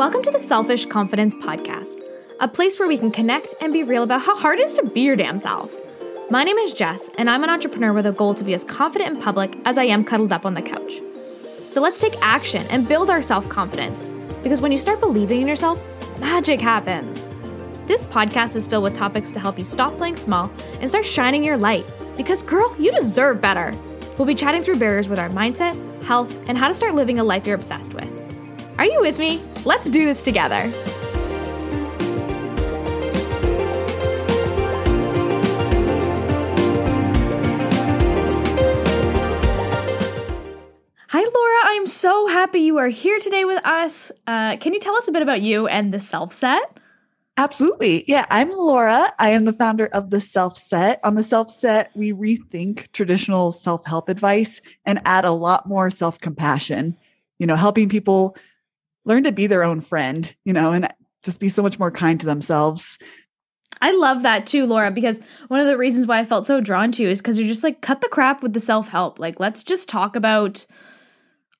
Welcome to the Selfish Confidence Podcast, a place where we can connect and be real about how hard it is to be your damn self. My name is Jess, and I'm an entrepreneur with a goal to be as confident in public as I am cuddled up on the couch. So let's take action and build our self confidence, because when you start believing in yourself, magic happens. This podcast is filled with topics to help you stop playing small and start shining your light, because girl, you deserve better. We'll be chatting through barriers with our mindset, health, and how to start living a life you're obsessed with. Are you with me? Let's do this together. Hi, Laura. I'm so happy you are here today with us. Uh, can you tell us a bit about you and the self set? Absolutely. Yeah, I'm Laura. I am the founder of the Self Set. On the Self Set, we rethink traditional self help advice and add a lot more self compassion, you know, helping people learn to be their own friend, you know, and just be so much more kind to themselves. I love that too, Laura, because one of the reasons why I felt so drawn to you is because you're just like, cut the crap with the self help. Like, let's just talk about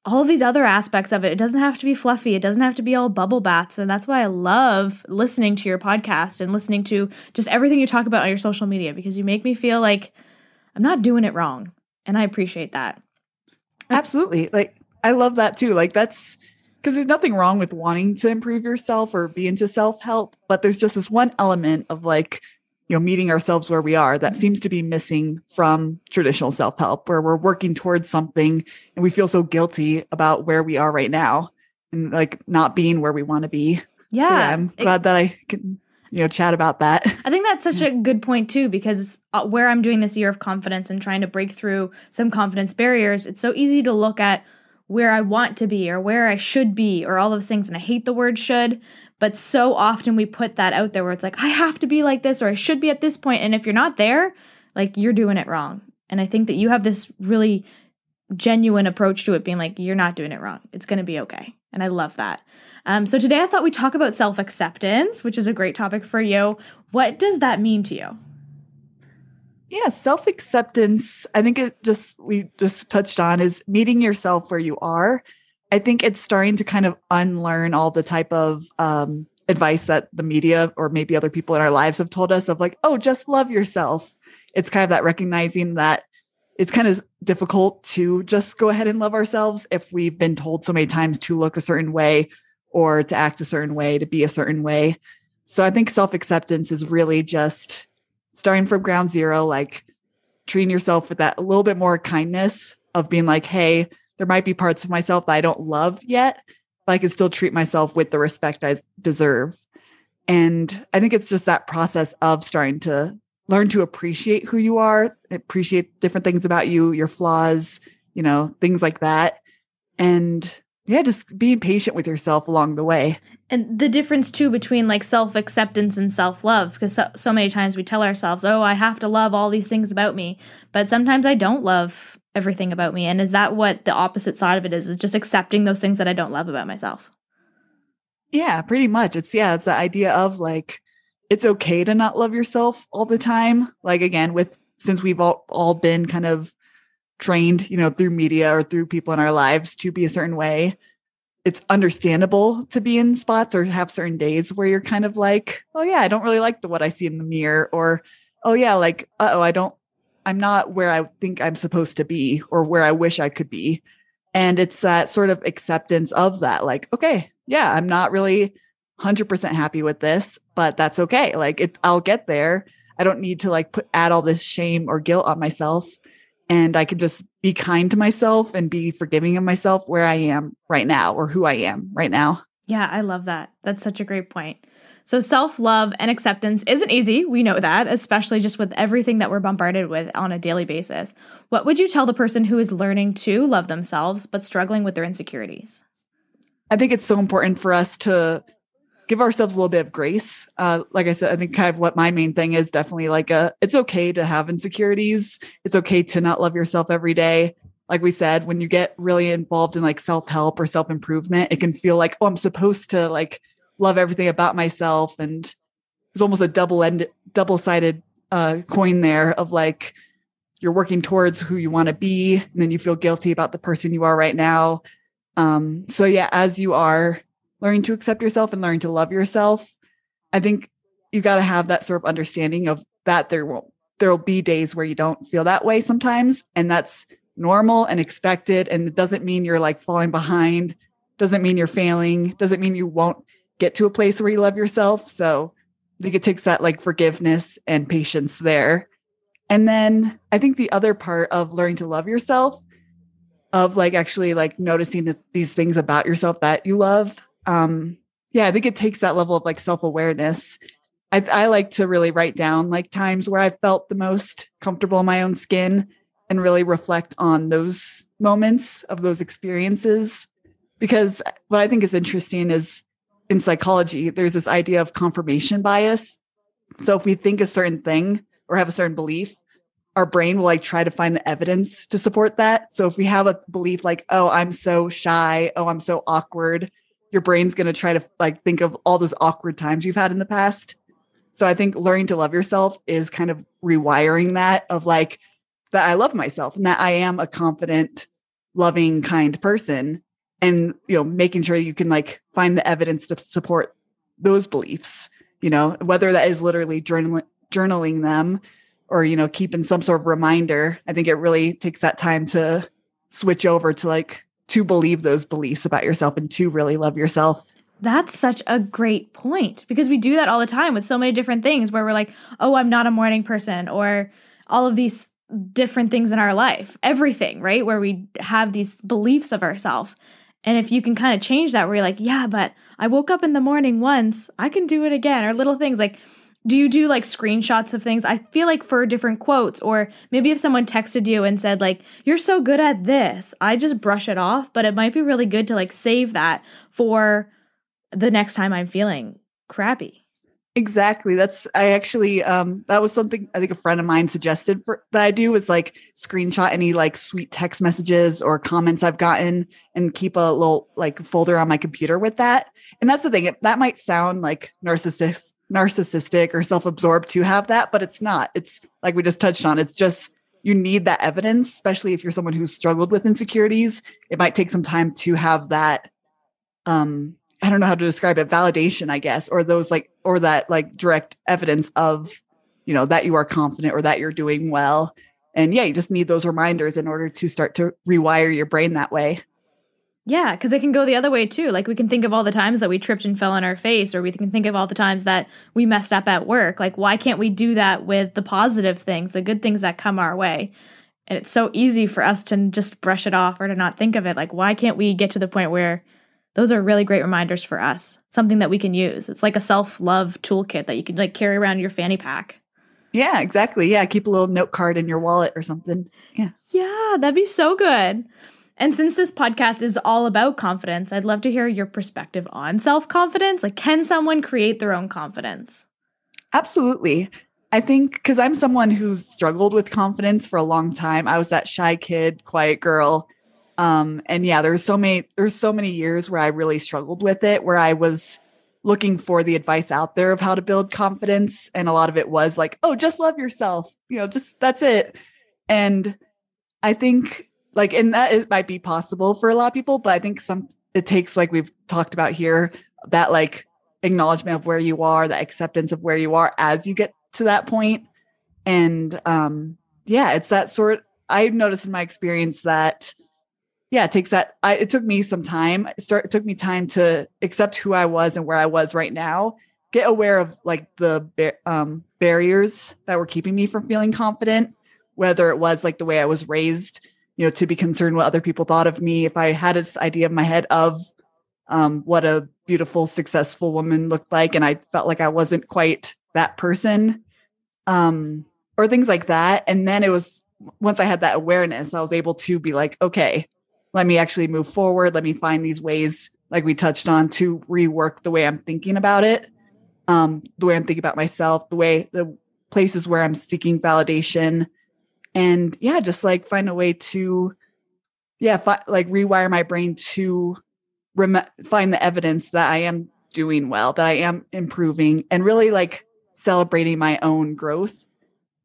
all of these other aspects of it. It doesn't have to be fluffy. It doesn't have to be all bubble baths. And that's why I love listening to your podcast and listening to just everything you talk about on your social media because you make me feel like I'm not doing it wrong. And I appreciate that. Absolutely. Like, I love that too. Like, that's because there's nothing wrong with wanting to improve yourself or be into self help, but there's just this one element of like, you know, meeting ourselves where we are that seems to be missing from traditional self help, where we're working towards something and we feel so guilty about where we are right now and like not being where we want to be. Yeah. So, I'm glad it, that I can, you know, chat about that. I think that's such a good point too, because uh, where I'm doing this year of confidence and trying to break through some confidence barriers, it's so easy to look at where I want to be or where I should be or all those things. And I hate the word should, but so often we put that out there where it's like, I have to be like this or I should be at this point. And if you're not there, like you're doing it wrong. And I think that you have this really genuine approach to it being like, you're not doing it wrong. It's going to be okay. And I love that. Um, so today I thought we'd talk about self acceptance, which is a great topic for you. What does that mean to you? Yeah, self acceptance. I think it just, we just touched on is meeting yourself where you are. I think it's starting to kind of unlearn all the type of um, advice that the media or maybe other people in our lives have told us of like, oh, just love yourself. It's kind of that recognizing that it's kind of difficult to just go ahead and love ourselves if we've been told so many times to look a certain way or to act a certain way, to be a certain way. So I think self acceptance is really just starting from ground zero, like treating yourself with that a little bit more kindness of being like, hey, there might be parts of myself that I don't love yet, but I can still treat myself with the respect I deserve. And I think it's just that process of starting to learn to appreciate who you are, appreciate different things about you, your flaws, you know, things like that. And yeah, just being patient with yourself along the way. And the difference too between like self acceptance and self love, because so, so, many times we tell ourselves, oh, I have to love all these things about me. But sometimes I don't love everything about me. And is that what the opposite side of it is? Is just accepting those things that I don't love about myself? Yeah, pretty much. It's, yeah, it's the idea of like, it's okay to not love yourself all the time. Like, again, with since we've all, all been kind of trained, you know, through media or through people in our lives to be a certain way, it's understandable to be in spots or have certain days where you're kind of like, oh yeah, I don't really like the what I see in the mirror, or oh yeah, like oh I don't, I'm not where I think I'm supposed to be or where I wish I could be, and it's that sort of acceptance of that, like okay, yeah, I'm not really 100% happy with this, but that's okay. Like it, I'll get there. I don't need to like put add all this shame or guilt on myself and I can just be kind to myself and be forgiving of myself where I am right now or who I am right now. Yeah, I love that. That's such a great point. So, self love and acceptance isn't easy. We know that, especially just with everything that we're bombarded with on a daily basis. What would you tell the person who is learning to love themselves but struggling with their insecurities? I think it's so important for us to give ourselves a little bit of grace. Uh, like I said, I think kind of what my main thing is definitely like a, it's okay to have insecurities. It's okay to not love yourself every day. Like we said, when you get really involved in like self help or self improvement, it can feel like, oh, I'm supposed to like love everything about myself. And there's almost a double end, double sided uh, coin there of like, you're working towards who you want to be, and then you feel guilty about the person you are right now. Um, so yeah, as you are learning to accept yourself and learning to love yourself, I think you got to have that sort of understanding of that there will there will be days where you don't feel that way sometimes and that's normal and expected and it doesn't mean you're like falling behind, doesn't mean you're failing, doesn't mean you won't get to a place where you love yourself. So I think it takes that like forgiveness and patience there. And then I think the other part of learning to love yourself of like actually like noticing that these things about yourself that you love um yeah i think it takes that level of like self-awareness. I, I like to really write down like times where i felt the most comfortable in my own skin and really reflect on those moments of those experiences. Because what i think is interesting is in psychology there's this idea of confirmation bias. So if we think a certain thing or have a certain belief our brain will like try to find the evidence to support that. So if we have a belief like, oh, I'm so shy, oh, I'm so awkward, your brain's going to try to like think of all those awkward times you've had in the past. So I think learning to love yourself is kind of rewiring that of like that I love myself and that I am a confident, loving, kind person and you know making sure you can like find the evidence to support those beliefs, you know, whether that is literally journaling journaling them or you know keeping some sort of reminder i think it really takes that time to switch over to like to believe those beliefs about yourself and to really love yourself. That's such a great point because we do that all the time with so many different things where we're like oh i'm not a morning person or all of these different things in our life everything right? Where we have these beliefs of ourselves and if you can kind of change that where you're like yeah but i woke up in the morning once i can do it again or little things like do you do like screenshots of things? I feel like for different quotes, or maybe if someone texted you and said, like, you're so good at this, I just brush it off, but it might be really good to like save that for the next time I'm feeling crappy. Exactly. That's I actually um that was something I think a friend of mine suggested for that I do is like screenshot any like sweet text messages or comments I've gotten and keep a little like folder on my computer with that. And that's the thing, that might sound like narcissist narcissistic or self-absorbed to have that, but it's not. It's like we just touched on. It's just you need that evidence, especially if you're someone who's struggled with insecurities. It might take some time to have that um I don't know how to describe it, validation, I guess, or those like, or that like direct evidence of, you know, that you are confident or that you're doing well. And yeah, you just need those reminders in order to start to rewire your brain that way. Yeah, because it can go the other way too. Like we can think of all the times that we tripped and fell on our face, or we can think of all the times that we messed up at work. Like, why can't we do that with the positive things, the good things that come our way? And it's so easy for us to just brush it off or to not think of it. Like, why can't we get to the point where those are really great reminders for us. Something that we can use. It's like a self-love toolkit that you can like carry around your fanny pack. Yeah, exactly. Yeah, keep a little note card in your wallet or something. Yeah. Yeah, that'd be so good. And since this podcast is all about confidence, I'd love to hear your perspective on self-confidence. Like can someone create their own confidence? Absolutely. I think because I'm someone who's struggled with confidence for a long time. I was that shy kid, quiet girl um, and yeah, there's so many, there's so many years where I really struggled with it, where I was looking for the advice out there of how to build confidence. And a lot of it was like, oh, just love yourself, you know, just that's it. And I think like, and that it might be possible for a lot of people, but I think some, it takes, like we've talked about here, that like acknowledgement of where you are, the acceptance of where you are as you get to that. And um, yeah, it's that sort. I've noticed in my experience that yeah, it takes that. I, it took me some time. It, start, it took me time to accept who I was and where I was right now. Get aware of like the um, barriers that were keeping me from feeling confident, whether it was like the way I was raised, you know, to be concerned what other people thought of me. If I had this idea in my head of um, what a beautiful, successful woman looked like, and I felt like I wasn't quite that person, um, or things like that. And then it was once I had that awareness, I was able to be like, okay, let me actually move forward. Let me find these ways, like we touched on, to rework the way I'm thinking about it, um, the way I'm thinking about myself, the way the places where I'm seeking validation. And yeah, just like find a way to, yeah, fi- like rewire my brain to rem- find the evidence that I am doing well, that I am improving, and really like celebrating my own growth.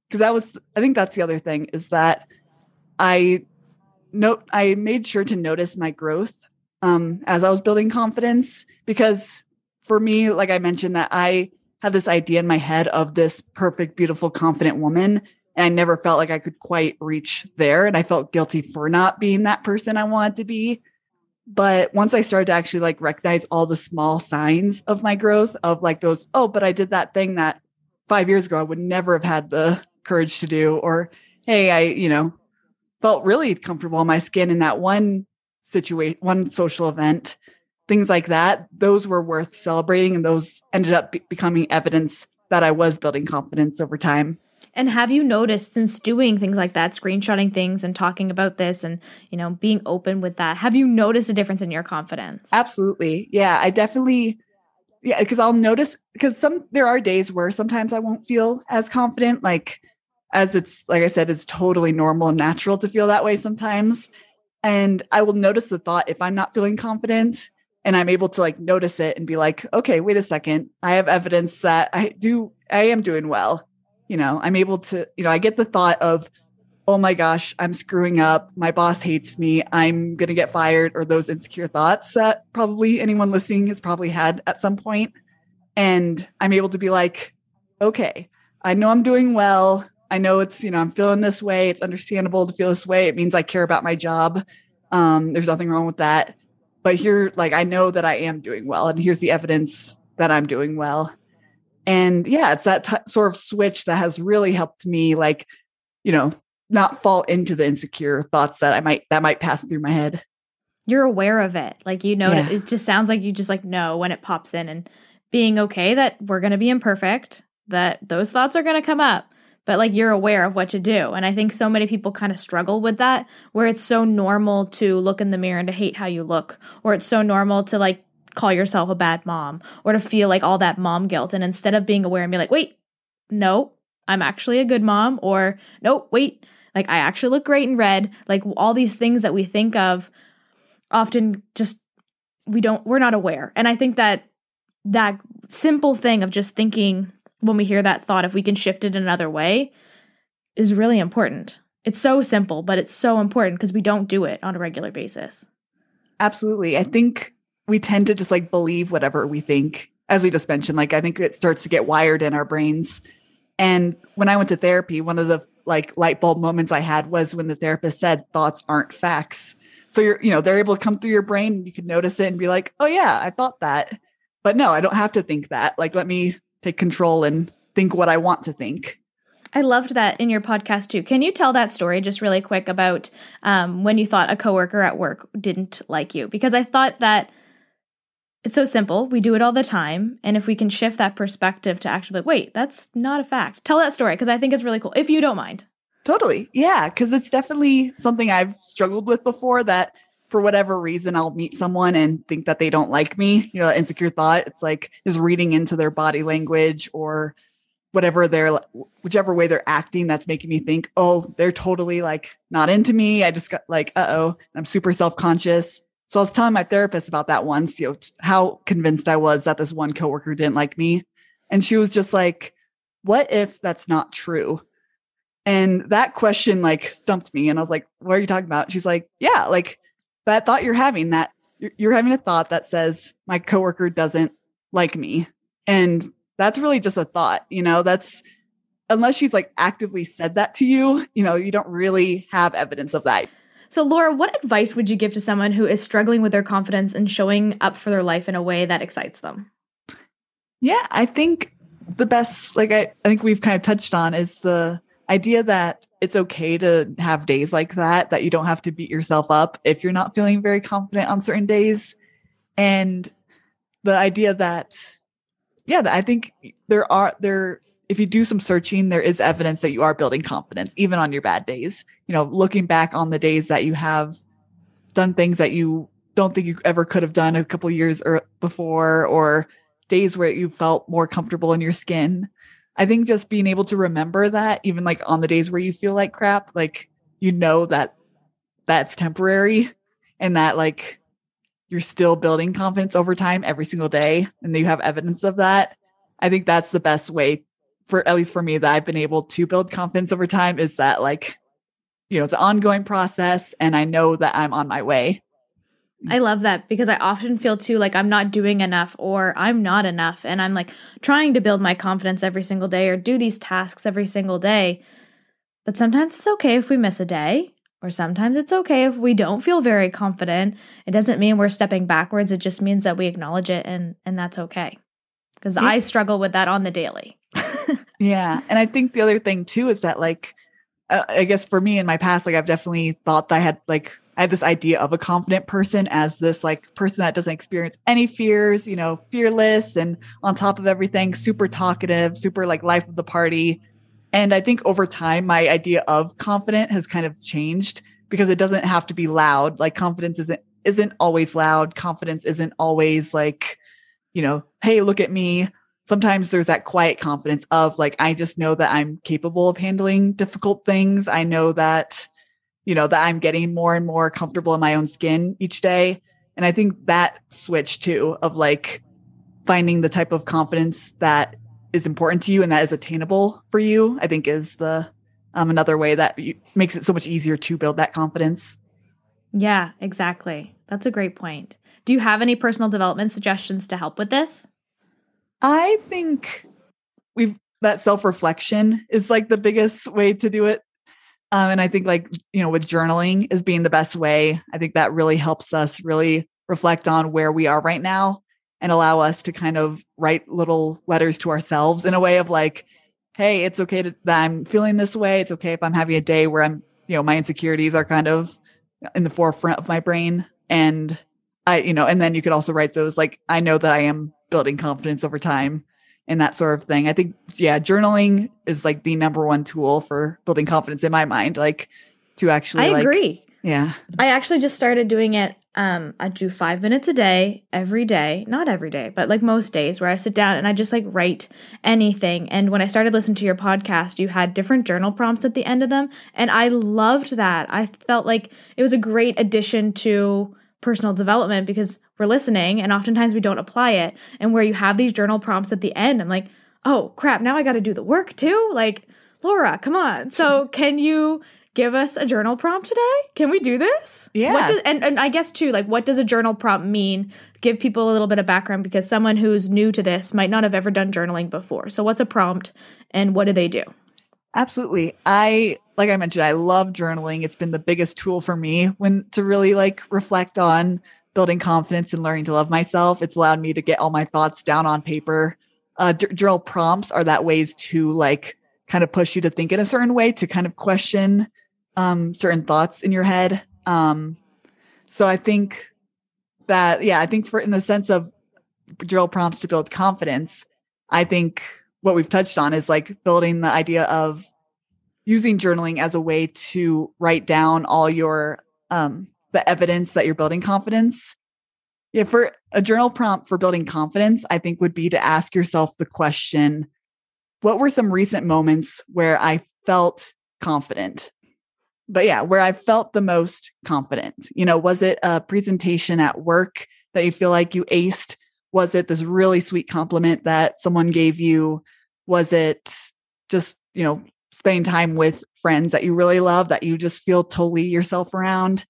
Because that was, I think that's the other thing is that I note I made sure to notice my growth um, as I was building confidence because for me, like I mentioned, that I had this idea in my head of this perfect, beautiful, confident woman. And I never felt like I could quite reach there. And I felt guilty for not being that person I wanted to be. But once I started to actually like recognize all the small signs of my growth, of like those, oh, but I did that thing that five years ago I would never have had the courage to do, or hey, I, you know, felt really comfortable in my skin in that one situation, one social event, things like that. Those were worth celebrating. And those ended up be- becoming evidence that I was building confidence over time. And have you noticed since doing things like that, screenshotting things and talking about this and, you know, being open with that, have you noticed a difference in your confidence? Absolutely. Yeah, I definitely yeah, because I'll notice because some there are days where sometimes I won't feel as confident like as it's like I said it's totally normal and natural to feel that way sometimes. And I will notice the thought if I'm not feeling confident and I'm able to like notice it and be like, okay, wait a second. I have evidence that I do I am doing well you know, I'm able to, you know, I get the thought of, oh my gosh, I'm screwing up. My boss hates me. I'm going to get fired, or those insecure thoughts that probably anyone listening has probably had at some point. And I'm able to be like, okay, I know I'm doing well. I know it's, you know, I'm feeling this way. It's understandable to feel this way. It means I care about my job. Um, there's nothing wrong with that. But here, like, I know that I am doing well. And here's the evidence that I'm doing well and yeah it's that t- sort of switch that has really helped me like you know not fall into the insecure thoughts that i might that might pass through my head. You're aware of it. Like you know yeah. it just sounds like you just like know when it pops in and being okay that we're going to be imperfect that those thoughts are going to come up but like you're aware of what to do. And i think so many people kind of struggle with that where it's so normal to look in the mirror and to hate how you look or it's so normal to like call yourself a bad mom or to feel like all that mom guilt. And instead of being aware and be like, wait, no, I'm actually a good mom, or no, wait, like I actually look great in red, like all these things that we think of often just we don't we're not aware. And I think that that simple thing of just thinking when we hear that thought if we can shift it another way is really important. It's so simple, but it's so important because we don't do it on a regular basis. Absolutely. I think we tend to just like believe whatever we think as we just mentioned like i think it starts to get wired in our brains. And when i went to therapy one of the like light bulb moments i had was when the therapist said thoughts aren't facts. So you're you know they're able to come through your brain you can notice it and be like oh yeah i thought that. But no i don't have to think that. Like let me take control and think what i want to think. I loved that in your podcast too. Can you tell that story just really quick about um, when you thought a coworker at work didn't like you? Because I thought that it's so simple. We do it all the time. And if we can shift that perspective to actually like, wait, that's not a fact. Tell that story because I think it's really cool, if you don't mind. Totally. Yeah. Cause it's definitely something I've struggled with before that for whatever reason I'll meet someone and think that they don't like me. You know, insecure thought. It's like is reading into their body language or whatever they're whichever way they're acting that's making me think, oh, they're totally like not into me. I just got like, uh oh, I'm super self conscious. So I was telling my therapist about that once, you know, how convinced I was that this one coworker didn't like me. And she was just like, what if that's not true? And that question like stumped me. And I was like, what are you talking about? She's like, yeah, like that thought you're having that you're, having a thought that says my coworker doesn't like me. And that's really just a thought, you know, that's unless she's like actively said that to you, you know, you don't really have evidence of that. So, Laura, what advice would you give to someone who is struggling with their confidence and showing up for their life in a way that excites them? Yeah, I think the best, like I, I think we've kind of touched on, is the idea that it's okay to have days like that, that you don't have to beat yourself up if you're not feeling very confident on certain days. And the idea that, yeah, I think there are, there if you do some searching, there is evidence that you are building confidence, even on your bad days. You know, looking back on the days that you have done things that you don't think you ever could have done a couple years or before, or days where you felt more comfortable in your skin. I think just being able to remember that, even like on the days where you feel like crap, like you know that that's temporary and that like you're still building confidence over time every single day and you have evidence of that. I think that's the best way for at least for me that I've been able to build confidence over time is that like, you know, it's an ongoing process and I know that I'm on my way. I love that because I often feel too like I'm not doing enough or I'm not enough. And I'm like trying to build my confidence every single day or do these tasks every single day. But sometimes it's okay if we miss a day, or sometimes it's okay if we don't feel very confident. It doesn't mean we're stepping backwards. It just means that we acknowledge it and and that's okay. Cuz I struggle with that on the daily. Yeah. And I think the other thing too is that like uh, I guess for me in my past like I've definitely thought that I had like I had this idea of a confident person as this like person that doesn't experience any fears, you know, fearless and on top of everything, super talkative, super like life of the party. And I think over time, my idea of confident has kind of changed because it doesn't have to be loud. Like confidence isn't isn't always loud. Confidence isn't always like, you know, hey, look at me. Sometimes there's that quiet confidence of like, I just know that I'm capable of handling difficult things. I know that you know, that I'm getting more and more comfortable in my own skin each day. And I think that switch too of like finding the type of confidence that is important to you and that is attainable for you, I think is the um, another way that you, makes it so much easier to build that confidence. Yeah, exactly. That's a great point. Do you have any personal development suggestions to help with this? I think we've that self reflection is like the biggest way to do it um, and I think like, you know, with journaling is being the best way. I think that really helps us really reflect on where we are right now and allow us to kind of write little letters to ourselves in a way of like, hey, it's okay to, that I'm feeling this way. It's okay if I'm having a day where I'm, you know, my insecurities are kind of in the forefront of my brain. And I, you know, and then you could also write those like, I know that I am building confidence over time and that sort of thing. I think, yeah, journaling is like the number one tool for building confidence in my mind. Like to actually, I like, agree. Yeah. I actually just started doing it. Um, I do five minutes a day, every day, not every day, but like most days where I sit down and I just like write anything. And when I started listening to your podcast, you had different journal prompts at the end of them. And I loved that. I felt like it was a great addition to personal development because we're listening and oftentimes we don't apply it. And where you have these journal prompts at the end, I'm like, oh crap, now I got to do the work too. Like, Laura, come on. So, can you give us a journal prompt today? Can we do this? Yeah. What does, and, and I guess too, like, what does a journal prompt mean? Give people a little bit of background because someone who's new to this might not have ever done journaling before. So, what's a prompt and what do they do? Absolutely. I like I mentioned, I love journaling. It's been the biggest tool for me when to really like reflect on building confidence and learning to love myself. It's allowed me to get all my thoughts down on paper. Uh, d- journal prompts are that ways to like kind of push you to think in a certain way to kind of question um, certain thoughts in your head. Um, so I think that, yeah, I think for in the sense of journal prompts to build confidence, I think what we've touched on is like building the idea of using journaling as a way to write down all your um, the evidence that you're building confidence. Yeah, for a journal prompt for building confidence, I think would be to ask yourself the question, what were some recent moments where I felt confident? But yeah, where I felt the most confident. You know, was it a presentation at work that you feel like you aced? Was it this really sweet compliment that someone gave you? Was it just, you know, spending time with friends that you really love that you just feel totally yourself around.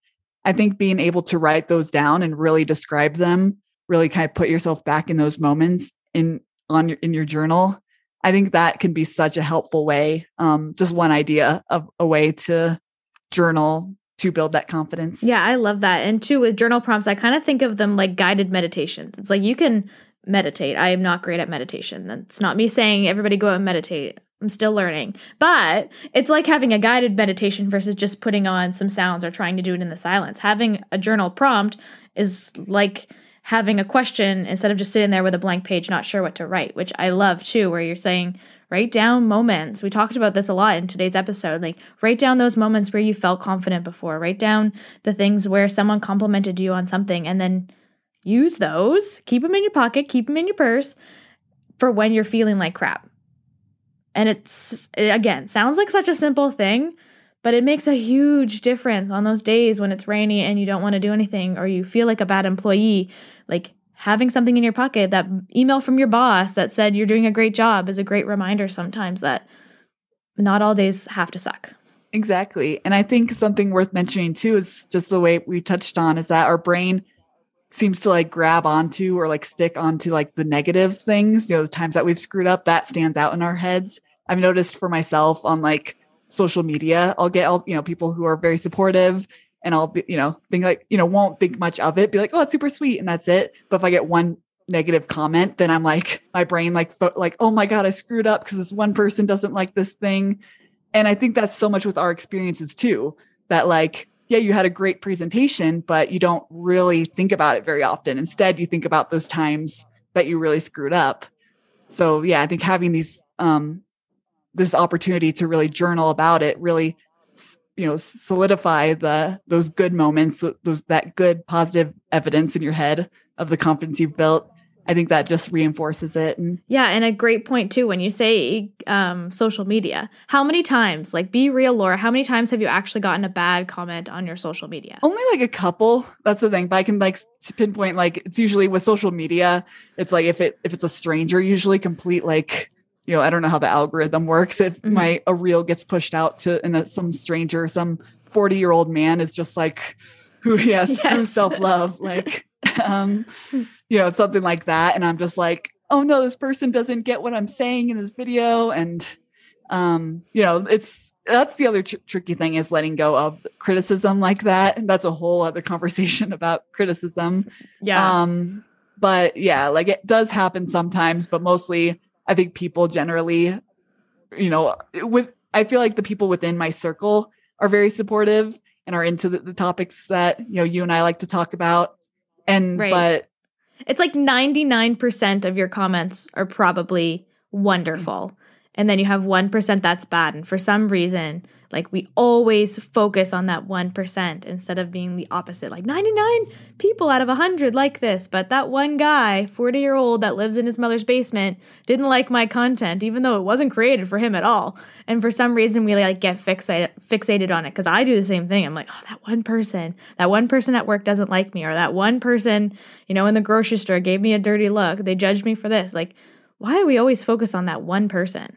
I think being able to write those down and really describe them, really kind of put yourself back in those moments in on your in your journal. I think that can be such a helpful way. Um, just one idea of a way to journal to build that confidence. Yeah, I love that. And two, with journal prompts, I kind of think of them like guided meditations. It's like you can meditate. I am not great at meditation. That's not me saying everybody go out and meditate. I'm still learning. But it's like having a guided meditation versus just putting on some sounds or trying to do it in the silence. Having a journal prompt is like having a question instead of just sitting there with a blank page, not sure what to write, which I love too, where you're saying, write down moments. We talked about this a lot in today's episode. Like, write down those moments where you felt confident before, write down the things where someone complimented you on something, and then use those, keep them in your pocket, keep them in your purse for when you're feeling like crap and it's, it, again, sounds like such a simple thing, but it makes a huge difference on those days when it's rainy and you don't want to do anything or you feel like a bad employee. Like having something in your pocket, that email from your boss that said you're doing a great job is a great reminder sometimes that not all days have to suck. Exactly. And I think something worth mentioning too is just the way we touched on is that our brain seems to like grab onto or like stick onto like the negative things, you know, the times that we've screwed up, that stands out in our heads. I've noticed for myself on like social media, I'll get all, you know, people who are very supportive and I'll be, you know, think like, you know, won't think much of it, be like, oh, it's super sweet. And that's it. But if I get one negative comment, then I'm like, my brain like, fo- like, oh my God, I screwed up because this one person doesn't like this thing. And I think that's so much with our experiences too, that like, yeah, you had a great presentation, but you don't really think about it very often. Instead, you think about those times that you really screwed up. So yeah, I think having these um this opportunity to really journal about it really you know solidify the those good moments those that good positive evidence in your head of the confidence you've built I think that just reinforces it. And yeah, and a great point too when you say um, social media. How many times, like, be real, Laura? How many times have you actually gotten a bad comment on your social media? Only like a couple. That's the thing. But I can like pinpoint like it's usually with social media. It's like if it if it's a stranger, usually complete like you know I don't know how the algorithm works. If mm-hmm. my a reel gets pushed out to and some stranger, some forty year old man is just like who yes, yes. self love like um, you know, something like that. And I'm just like, oh no, this person doesn't get what I'm saying in this video. And, um, you know, it's, that's the other tr- tricky thing is letting go of criticism like that. And that's a whole other conversation about criticism. Yeah. Um, but yeah, like it does happen sometimes, but mostly I think people generally, you know, with, I feel like the people within my circle are very supportive and are into the, the topics that, you know, you and I like to talk about. And right. but it's like 99% of your comments are probably wonderful. And then you have 1% that's bad. And for some reason, like we always focus on that 1% instead of being the opposite. Like 99 people out of 100 like this, but that one guy, 40 year old that lives in his mother's basement, didn't like my content, even though it wasn't created for him at all. And for some reason, we like get fixated, fixated on it because I do the same thing. I'm like, oh, that one person, that one person at work doesn't like me, or that one person, you know, in the grocery store gave me a dirty look. They judged me for this. Like, why do we always focus on that one person?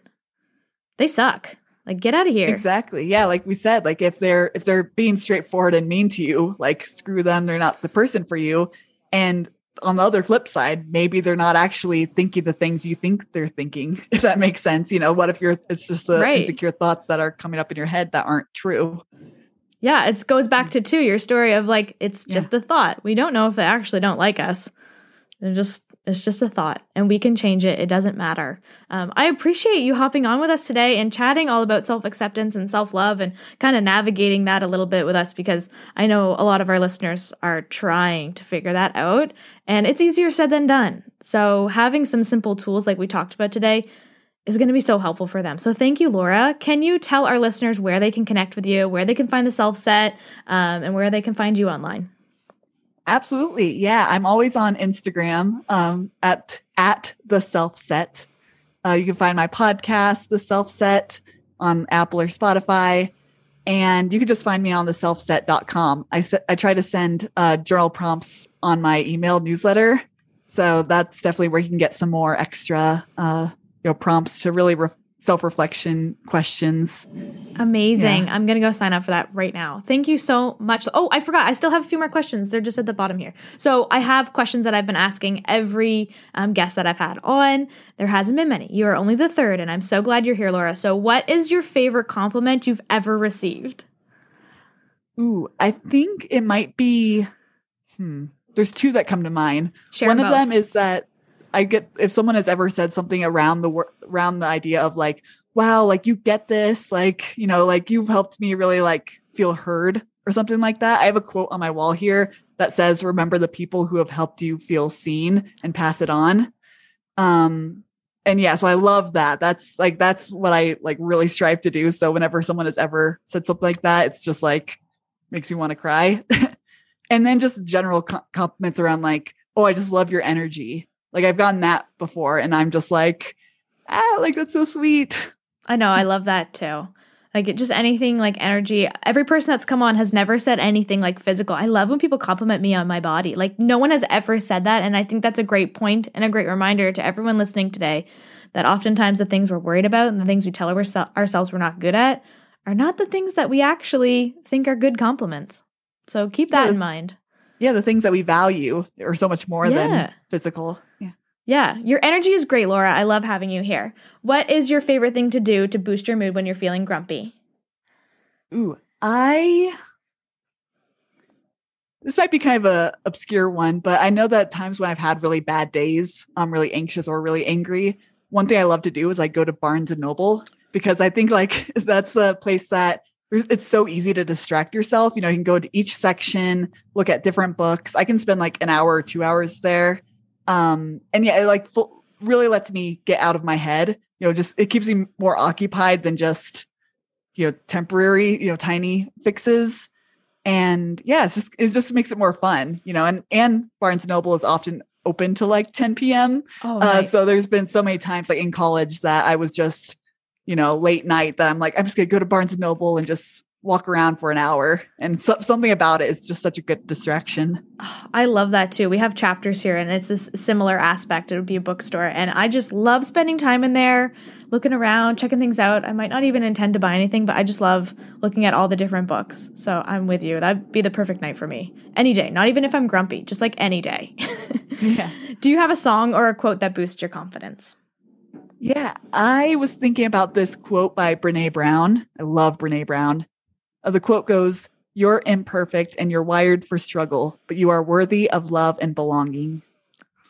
They suck. Like get out of here. Exactly. Yeah, like we said, like if they're if they're being straightforward and mean to you, like screw them, they're not the person for you. And on the other flip side, maybe they're not actually thinking the things you think they're thinking, if that makes sense. You know, what if you're it's just the right. insecure thoughts that are coming up in your head that aren't true? Yeah, it goes back to too your story of like it's just yeah. a thought. We don't know if they actually don't like us. They're just it's just a thought, and we can change it. It doesn't matter. Um, I appreciate you hopping on with us today and chatting all about self acceptance and self love and kind of navigating that a little bit with us because I know a lot of our listeners are trying to figure that out, and it's easier said than done. So, having some simple tools like we talked about today is going to be so helpful for them. So, thank you, Laura. Can you tell our listeners where they can connect with you, where they can find the self set, um, and where they can find you online? Absolutely. Yeah. I'm always on Instagram um, at, at the self set. Uh, you can find my podcast, The Self Set, on Apple or Spotify. And you can just find me on the selfset.com. I, se- I try to send uh, journal prompts on my email newsletter. So that's definitely where you can get some more extra uh, you know, prompts to really re- self reflection questions. Amazing. Yeah. I'm going to go sign up for that right now. Thank you so much. Oh, I forgot. I still have a few more questions. They're just at the bottom here. So I have questions that I've been asking every um, guest that I've had on. There hasn't been many. You are only the third, and I'm so glad you're here, Laura. So, what is your favorite compliment you've ever received? Ooh, I think it might be. Hmm. There's two that come to mind. Share One both. of them is that I get if someone has ever said something around the around the idea of like, wow, like you get this, like, you know, like you've helped me really like feel heard or something like that. I have a quote on my wall here that says, remember the people who have helped you feel seen and pass it on. Um, and yeah, so I love that. That's like that's what I like really strive to do. So whenever someone has ever said something like that, it's just like makes me want to cry. and then just general compliments around like, oh, I just love your energy like I've gotten that before and I'm just like, ah, like that's so sweet. I know, I love that too. Like it, just anything like energy. Every person that's come on has never said anything like physical. I love when people compliment me on my body. Like no one has ever said that. And I think that's a great point and a great reminder to everyone listening today that oftentimes the things we're worried about and the things we tell ourselves we're not good at are not the things that we actually think are good compliments. So keep that yeah. in mind. yeah, the things that we value are so much more Yeah. than physical. Yeah. Your energy is great, Laura. I love having you here. What is your favorite thing to do to boost your mood when you're feeling grumpy? Ooh, I this might be kind of a obscure one, but I know that times when I've had really bad days, I'm really anxious or really angry. One thing I love to do is like go to Barnes and Noble because I think like that's a place that it's so easy to distract yourself. You know, you can go to each section, look at different books. I can spend like an hour or two hours there. Um, and yeah, it like full, really lets me get out of my head. You know, just it keeps me more occupied than just you know temporary you know tiny fixes and yeah it's just it just makes it more fun you know and and barnes and noble is often open to like 10 p.m Oh, uh, so there's been so many times like in college that i was just you know late night that i'm like i'm just gonna go to barnes and noble and just walk around for an hour and so, something about it is just such a good distraction I love that too. We have chapters here, and it's this similar aspect. It would be a bookstore, and I just love spending time in there, looking around, checking things out. I might not even intend to buy anything, but I just love looking at all the different books. So I'm with you. That'd be the perfect night for me. Any day, not even if I'm grumpy, just like any day. yeah Do you have a song or a quote that boosts your confidence? Yeah, I was thinking about this quote by Brene Brown. I love Brene Brown. Uh, the quote goes, You're imperfect and you're wired for struggle, but you are worthy of love and belonging.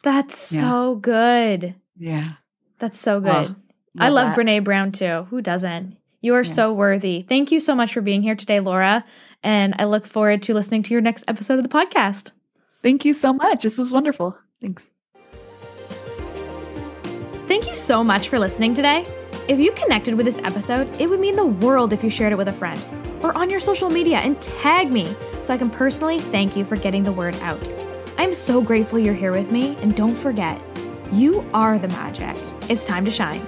That's Yeah. so good. Yeah. That's so good. Love- I love that. Brene Brown too. Who doesn't? You are Yeah. so worthy. Thank you so much for being here today, Laura. And I look forward to listening to your next episode of the podcast. Thank you so much. This was wonderful. Thanks. Thank you so much for listening today. If you connected with this episode, it would mean the world if you shared it with a friend or on your social media and tag me so I can personally thank you for getting the word out. I'm so grateful you're here with me, and don't forget, you are the magic. It's time to shine.